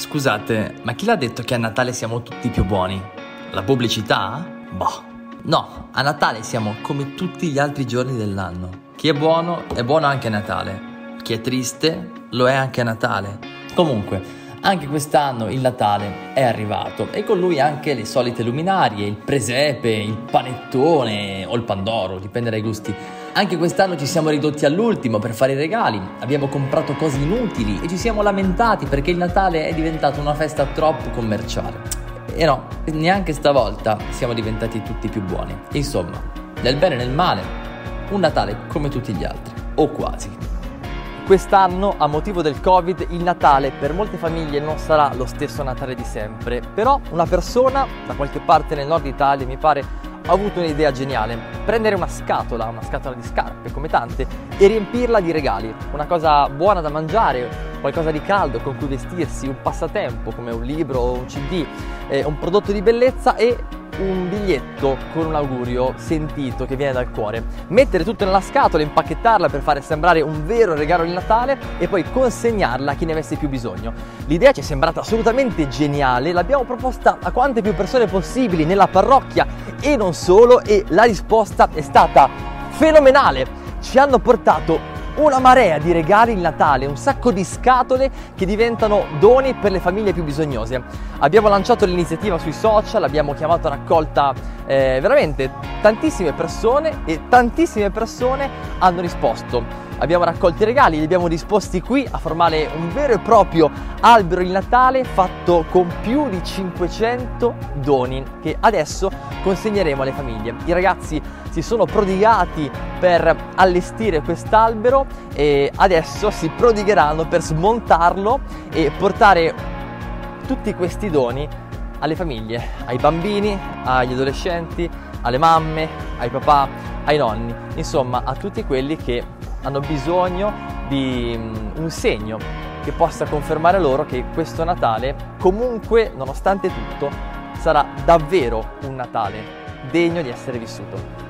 Scusate, ma chi l'ha detto che a Natale siamo tutti più buoni? La pubblicità? Boh. No, a Natale siamo come tutti gli altri giorni dell'anno. Chi è buono è buono anche a Natale. Chi è triste lo è anche a Natale. Comunque, anche quest'anno il Natale è arrivato e con lui anche le solite luminarie, il presepe, il panettone o il pandoro, dipende dai gusti. Anche quest'anno ci siamo ridotti all'ultimo per fare i regali, abbiamo comprato cose inutili e ci siamo lamentati perché il Natale è diventato una festa troppo commerciale. E no, neanche stavolta siamo diventati tutti più buoni. Insomma, nel bene e nel male, un Natale come tutti gli altri, o quasi. Quest'anno, a motivo del Covid, il Natale per molte famiglie non sarà lo stesso Natale di sempre, però una persona da qualche parte nel nord Italia, mi pare, ha avuto un'idea geniale. Prendere una scatola, una scatola di scarpe come tante, e riempirla di regali. Una cosa buona da mangiare, qualcosa di caldo con cui vestirsi, un passatempo come un libro o un CD, eh, un prodotto di bellezza e un biglietto con un augurio sentito che viene dal cuore. Mettere tutto nella scatola, impacchettarla per fare sembrare un vero regalo di Natale e poi consegnarla a chi ne avesse più bisogno. L'idea ci è sembrata assolutamente geniale, l'abbiamo proposta a quante più persone possibili nella parrocchia e non solo e la risposta è stata fenomenale. Ci hanno portato una marea di regali il Natale, un sacco di scatole che diventano doni per le famiglie più bisognose. Abbiamo lanciato l'iniziativa sui social, abbiamo chiamato a raccolta eh, veramente tantissime persone e tantissime persone hanno risposto. Abbiamo raccolto i regali, li abbiamo disposti qui a formare un vero e proprio albero di Natale fatto con più di 500 doni che adesso consegneremo alle famiglie. I ragazzi si sono prodigati per allestire quest'albero e adesso si prodigheranno per smontarlo e portare tutti questi doni alle famiglie, ai bambini, agli adolescenti, alle mamme, ai papà, ai nonni, insomma a tutti quelli che hanno bisogno di mm, un segno che possa confermare loro che questo Natale, comunque, nonostante tutto, sarà davvero un Natale degno di essere vissuto.